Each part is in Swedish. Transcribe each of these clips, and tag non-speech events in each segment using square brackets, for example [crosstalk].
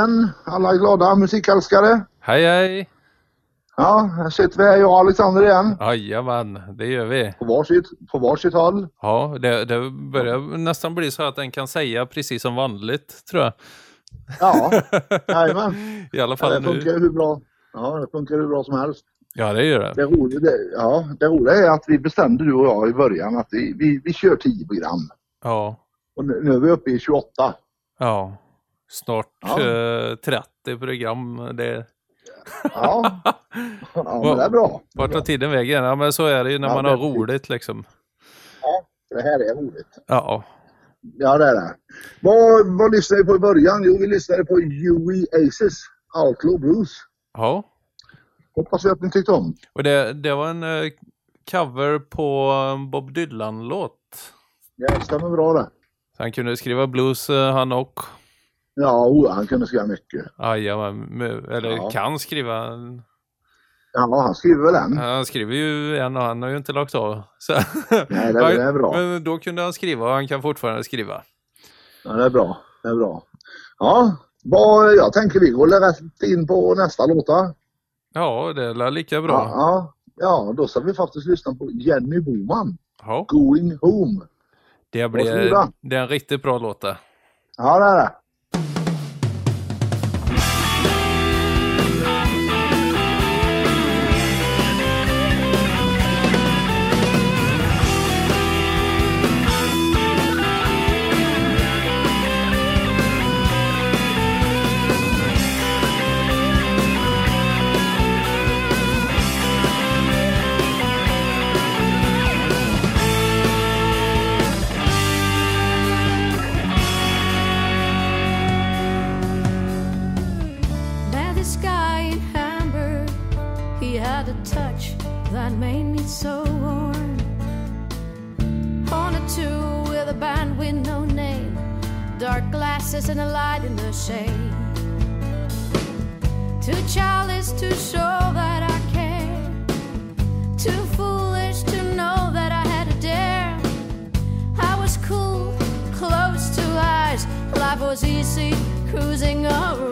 igen alla glada musikälskare. Hej hej! Ja, här sitter vi jag och Alexander igen. Jajamän, det gör vi. På varsitt, på varsitt håll. Ja, det, det börjar nästan bli så att den kan säga precis som vanligt, tror jag. Ja, jajamän. [laughs] I alla Ja, fall det funkar nu. hur bra. Ja, det funkar hur bra som helst. Ja, det gör det. Det roliga, det, ja, det roliga är att vi bestämde du och jag i början att vi, vi, vi kör 10 program. Ja, Och nu, nu är vi uppe i 28. ja. Snart Ja. eh, 30 program. Det, Ja, [laughs] ja men det är bra. Det är vart tar tiden vägen? Ja, men så är det ju när Ja, man har roligt liksom. Det här är roligt. Ja, Ja, det är det. Vad, vad lyssnade vi på i början? Jo, vi lyssnade på Huey Aces, Outlaw Blues. ja. Hoppas vi att ni tyckte om. Och det, det var en eh, cover på en Bob Dylan-låt. Det stämmer bra det. Så han kunde skriva blues eh, han och. Ja, han kunde skriva mycket. Jajamän, eller Ja. kan skriva. Ja, han skriver väl än. Han skriver ju en och han har ju inte lagt av. [laughs] Så. Nej, det, det är bra. Men då kunde han skriva och han kan fortfarande skriva. Ja, det är bra. Det är bra. Ja, vad, jag tänker vi går rätt in på nästa låta. Ja, det är lika bra. Ja, ja, ja, då ska vi faktiskt lyssna på Jenny Boman, Ja, Going Home. det, blir, det är en riktigt bra låt det. Ja, det är det. And a light in the shade. Too childish to show that I care, too foolish to know that I had a dare. I was cool, close to eyes, life was easy, cruising around.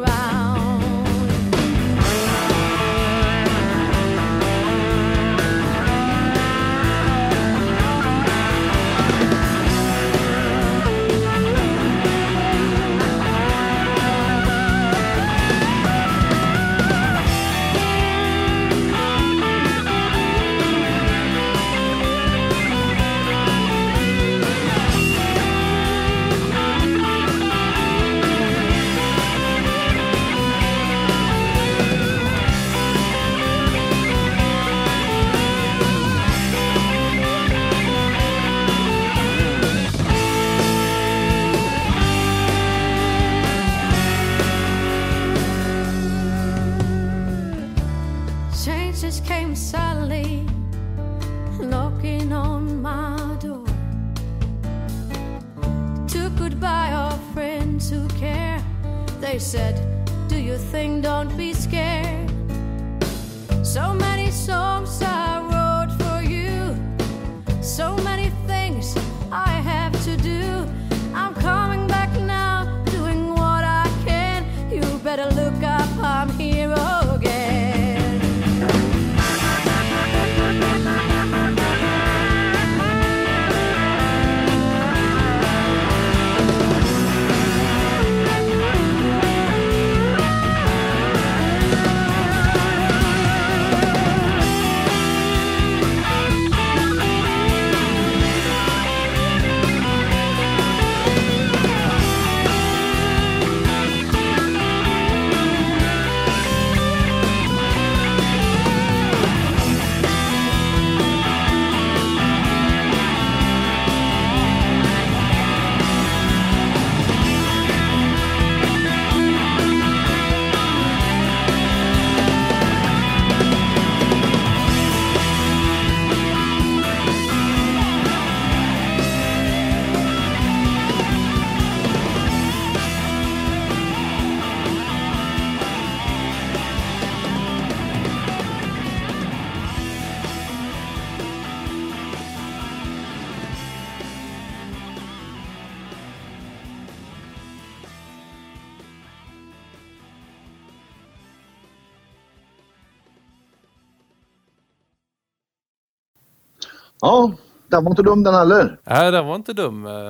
Ja, den var inte dum den heller. Nej, den var inte dum. eh. Den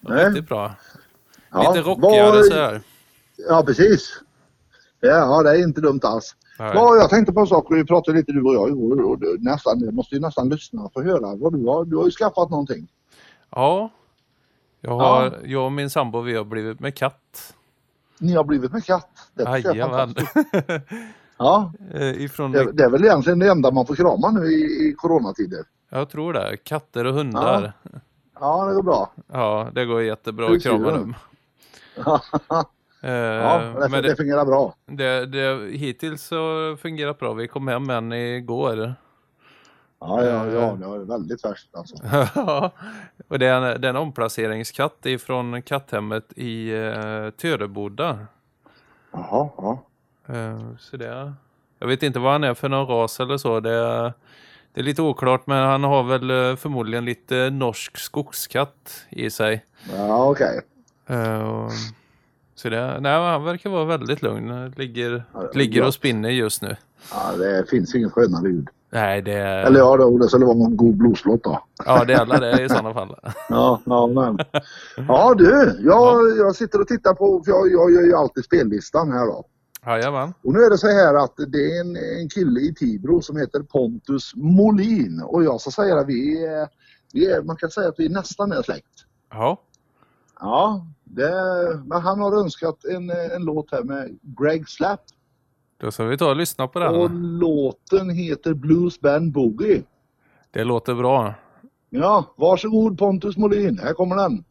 var Nej. Riktigt bra. Ja, Lite rockigare vad- så här. Ja, precis. Ja, det är inte dumt alls. Nej. Ja, jag tänkte på en sak. Vi pratade lite du och jag igår. Och du, nästan, jag måste ju nästan lyssna för att höra vad du har. Du har ju skaffat någonting. Ja. Jag, har, jag och min sambo vi har blivit med katt. Ni har blivit med katt. Det Jajamän. [laughs] Ja, Eh, Ifrån, det, det är väl egentligen det enda man får krama nu i, i coronatider. Jag tror det. Katter och hundar. Ja, det går bra. [laughs] Ja, det går jättebra att krama dem. [laughs] Eh, Ja, det, men det det, fungerar bra. det, det, hittills så fungerat bra. Vi kom hem en igår. Ja, ja, ja, det var väldigt värst alltså. [laughs] Ja, och det är, en, det är en omplaceringskatt ifrån katthemmet i uh, Töreboda. Jaha, ja. Eh, så det, jag vet inte vad han är för någon ras eller så. Det, det är lite oklart men han har väl eh, förmodligen lite norsk skogskatt i sig. Ja, okej. Eh, så det, nej, han verkar vara väldigt lugn. Ligger, Ja, ligger och spinner just nu. Ja, det finns inget skönare ljud. Nej, det är, Eller ja, då, det skulle vara en god blueslåt då. ja, det är alla det i sådana fall. [laughs] Ja, ja, men. ja du, jag, jag sitter och tittar på, för jag, jag gör ju alltid spellistan här då. Jajamän. Och nu är det så här att det är en, en kille i Tibro som heter Pontus Molin och jag ska säga att vi är, vi är, man kan säga att vi nästan är släkt. Ja, Ja, det, men han har önskat en, en låt här med Greg Slapp då ska vi ta och lyssna på den. och låten heter Blues Band Boogie. Det låter bra. Ja, varsågod Pontus Molin, här kommer den.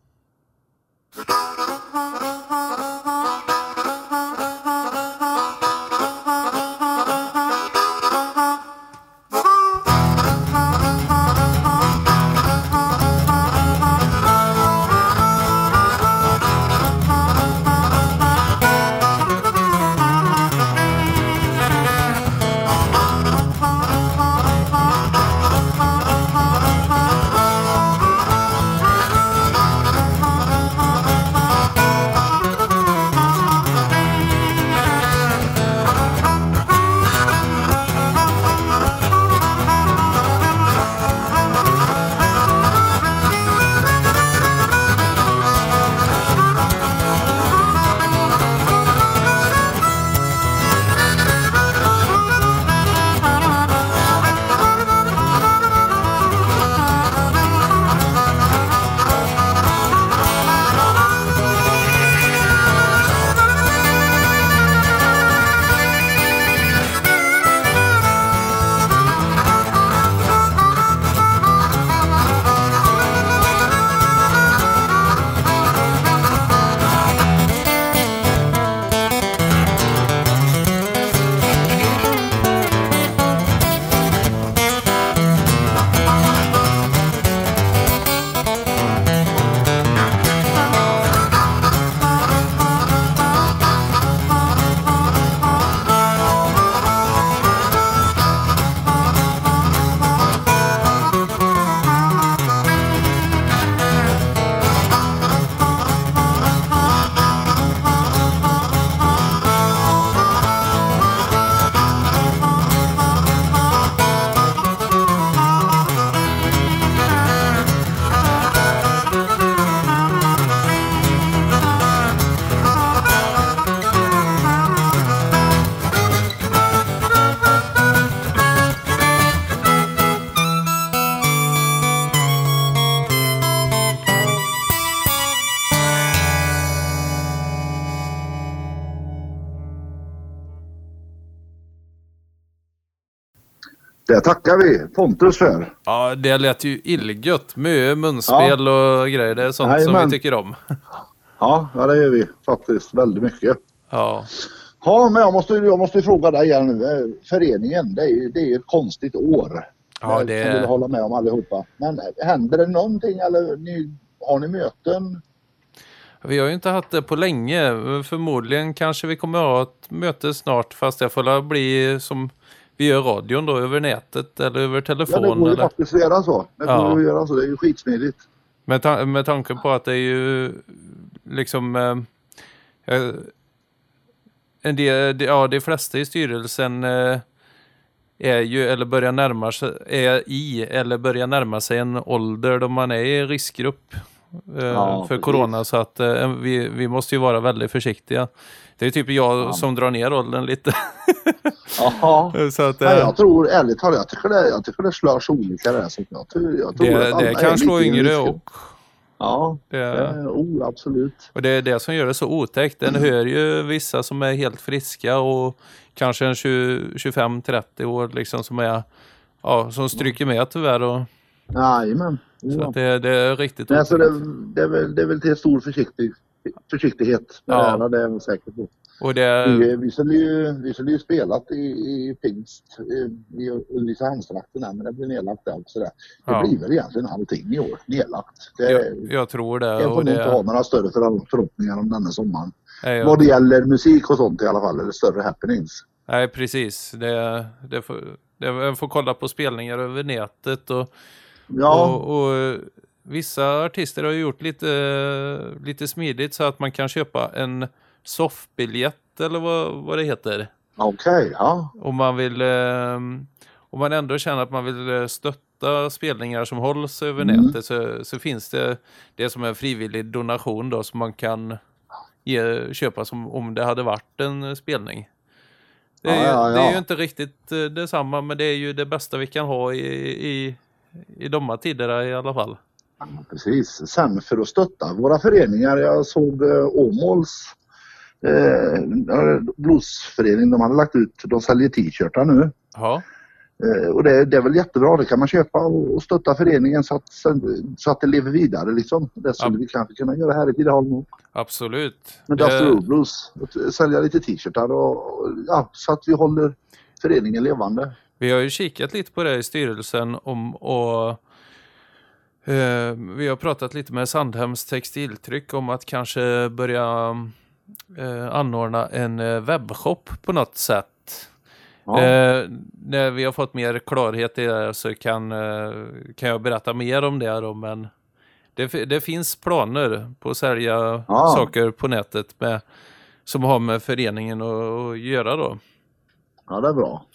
Tackar vi Pontus för. Ja, det lät ju illgött. Mycket munspel och grejer. Det är sånt som Jajamän. vi tycker om. Ja, ja, det gör vi faktiskt väldigt mycket. Ja, Ja, men jag måste, jag måste fråga dig igen nu. Eh, Föreningen, det är ju det är ett konstigt år. Ja, Eh, det- Som vill hålla med om allihopa. Men eh, händer det någonting eller ni, har ni möten? vi har ju inte haft det på länge. Förmodligen kanske vi kommer ha ett möte snart. Fast det får bli som vi gör radion då över nätet eller över Ja, telefon. det går ju eller... faktiskt att göra så. Det går Ja. ju att göra så. Det är ju skitsmidigt. Med, ta- med tanke på att det är ju liksom... Eh, eh, en del, de, ja, de flesta i styrelsen eh, är ju, eller börjar närma sig, är i, eller börjar närma sig en ålder då man är i riskgrupp eh, Ja, för precis. corona. Så att eh, vi, vi måste ju vara väldigt försiktiga. Det är typ jag som drar ner åldern lite. Jaha. [laughs] så att, Nej, eh, jag tror ärligt talat, jag tycker det, jag tycker det slår så olika det. Så jag tror, jag tror det, det kan slå yngre och Ja, det, oh, absolut. Och det är det som gör det så otäckt. Den hör ju vissa som är helt friska och kanske en 25-30 år liksom som är ja, som stryker med tyvärr. Och, Jajamän. så Ja. att det, det är riktigt Nej, så det, det, är väl, det är väl till stor försiktig, försiktighet med Ja. det här, det är jag säker på. Och det, Vi, vi, skulle ju, vi skulle ju spelat i, i Pingst i, i Ulricehamnstrakten men det blev nedlagt där. Så det, det Ja. blir väl egentligen allting i år nedlagt. Det, jag, jag tror det. jag får nog inte ha det några större för, förhoppningar om denna sommaren. jag, Vad det gäller musik och sånt i alla fall, eller större happenings. nej, precis. Det, det, får, det, jag får kolla på spelningar över nätet. Och, Ja, och, och vissa artister har ju gjort lite, lite smidigt så att man kan köpa en soffbiljett eller vad, vad det heter. okej. ja. Om man vill eh, om man ändå känner att man vill eh, stötta spelningar som hålls över Mm. nätet så, så finns det det som en frivillig donation då som man kan ge, köpa som om det hade varit en eh, spelning. Det är, Ja, ju, ja, det är ja. ju inte riktigt eh, detsamma men det är ju det bästa vi kan ha i, i, i de här tiderna i alla fall. Precis. Sen för att stötta våra föreningar. Jag såg eh, Åmåls eh, bluesförening. De hade lagt ut, de säljer t-shirtar nu. Ja, Eh, och det, det är väl jättebra. Det kan man köpa och, och stötta föreningen så att, så att det lever vidare. Liksom. Det skulle Ja. vi kanske kunna göra här i Tidaholm absolut. Med Dusty Road Blues. Att Sälja lite t-shirtar och, ja, så att vi håller föreningen levande. Vi har ju kikat lite på det i styrelsen om och eh, vi har pratat lite med Sandhems textiltryck om att kanske börja eh, anordna en eh, webbshop på något sätt. Ja. Eh, när vi har fått mer klarhet i det så kan, kan jag berätta mer om det då, men det, det finns planer på att sälja Ja. saker på nätet med, som har med föreningen att, att göra då. Ja, det är bra.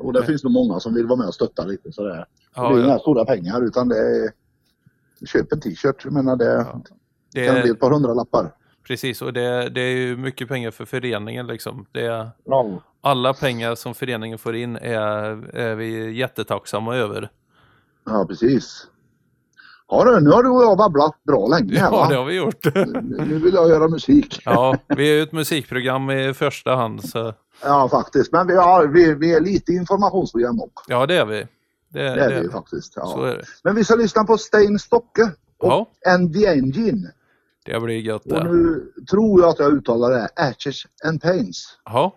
Och det finns nog många som vill vara med och stötta lite sådär. Ja, det är ja. inga stora pengar utan det är Köp en t-shirt. Jag menar det Det kan bli ett par hundra lappar. precis, och det, det är ju mycket pengar för föreningen liksom. Det är, Ja. alla pengar som föreningen får in är, är vi jättetacksamma över. ja, precis. Ja du, nu har du och jag babblat bra länge här Ja, va? det har vi gjort. Nu vill jag göra musik. Ja, vi är ju ett musikprogram i första hand, så Ja, faktiskt. Men vi, har, vi, vi är lite informationsprogram också. ja, det är vi. Det, Det är vi ju faktiskt. Ja. det. Men vi ska lyssna på Stein Stocke och Ja. And the Engine. Det blir gött Och det. nu tror jag att jag uttalar det. Ashes and Pains. Ja,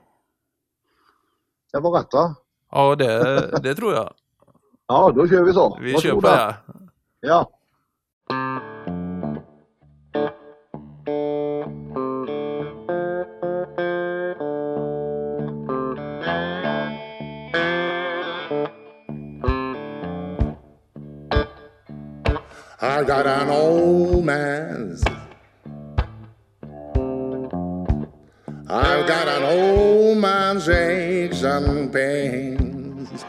Det var rätt va? ja det, det tror jag. Ja, då kör vi så. Vi Varsågoda. köper det. Ja. I got an old man's. I've got an old man's aches and pains.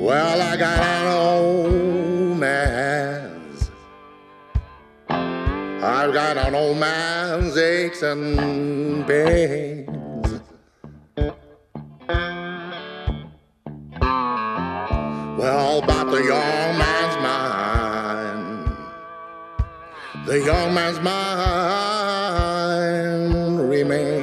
Well, I got an old man's. I've got an old man's aches and pains. Well, but the young man's mind, the young man's mind remains.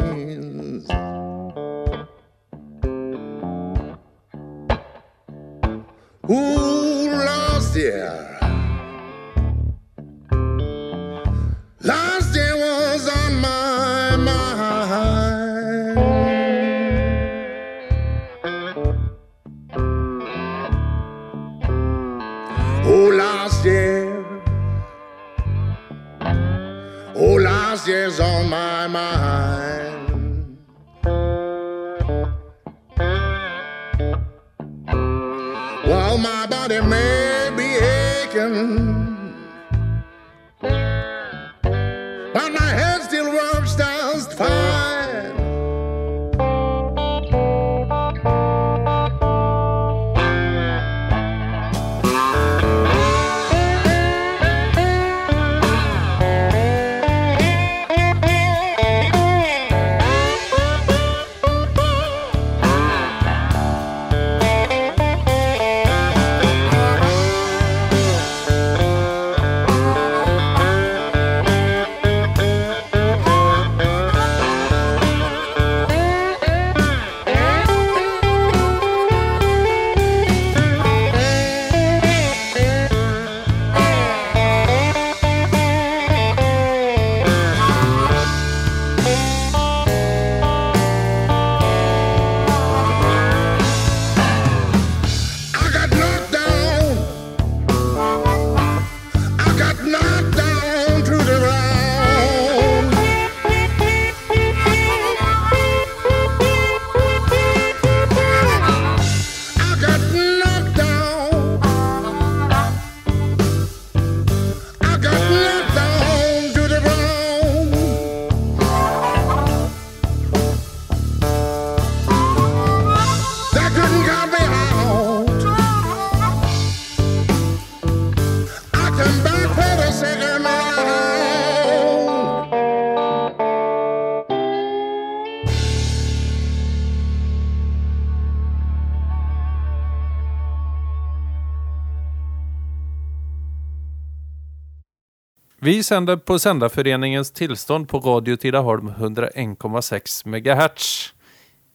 Vi sänder på Sändarföreningens tillstånd på Radio Tidaholm 101,6 MHz.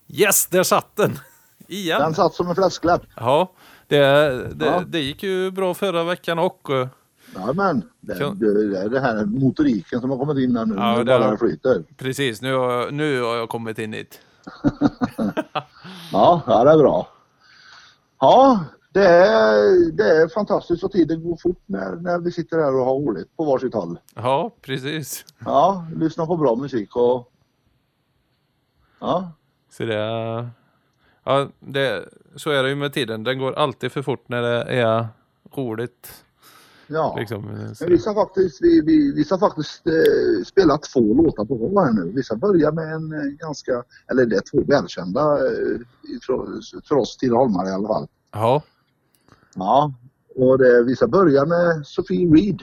Yes, där satt den! [laughs] Igen. Den satt som en fläskläpp. Ja, det, det, Ja. det gick ju bra förra veckan och... eh, Jajamän. Det, är det här motoriken som har kommit in här nu. Ja, nu det bara flyter. Precis, nu har, jag- nu har jag kommit in hit. [laughs] Ja, det är bra. Ja, det är, det är fantastiskt och tiden går fort när, när vi sitter här och har roligt på varsitt håll. Ja, precis. Ja, lyssna på bra musik och... Ja, Så det, ja, det, så är det ju med tiden. Den går alltid för fort när det är roligt. ja. Liksom. Så- Men vissa faktiskt, vi, vi, vissa faktiskt eh, spelat två låtar på rad här nu. Vissa börjar med en eh, ganska, eller det är två välkända eh, för, för oss Tidaholmare i alla fall. Ja, Ja, och det, vissa börjar med Sofie Reed.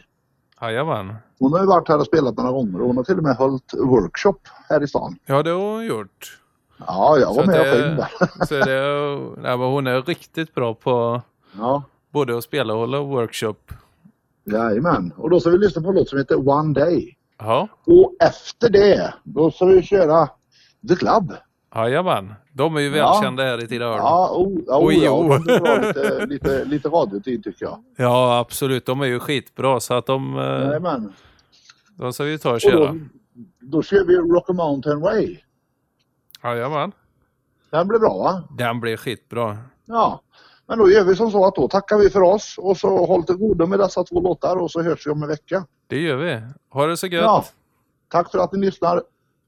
jajamän. Hon har ju varit här och spelat några gånger och hon har till och med hållit workshop här i stan. Ja, det har hon gjort. Ja, jag var Så med och sjöng där. [laughs] Så det, nej, men hon är riktigt bra på Ja, både att spela och hålla workshop. jajamän. Och då ska vi lyssna på en låt som heter One Day. Ja, Och efter det, då ska vi köra The Club. Jajamän. De är ju Ja. välkända här i Tidaholm. Ja, oh, ja, oh, Oj, ja. oh. de lite, [laughs] lite, lite radiotid tycker jag. Ja, absolut. De är ju skitbra så att de, eh, Jajamän. de ska vi ta och Och köra. då, då kör vi Rock a Mountain Way. Jajamän. Den blir bra va? Den blir skitbra. Ja. Men då gör vi som så att då tackar vi för oss och så håll till godo med dessa två låtar och så hörs vi om en vecka. Det gör vi. Ha det så gött. Ja. Tack för att ni lyssnar.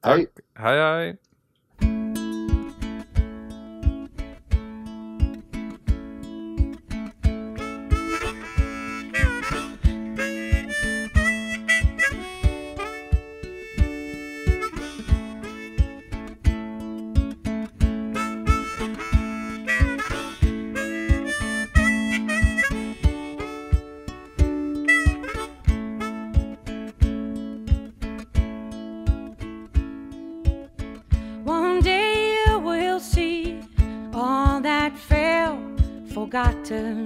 Hej! Tack. Hej, hej. One better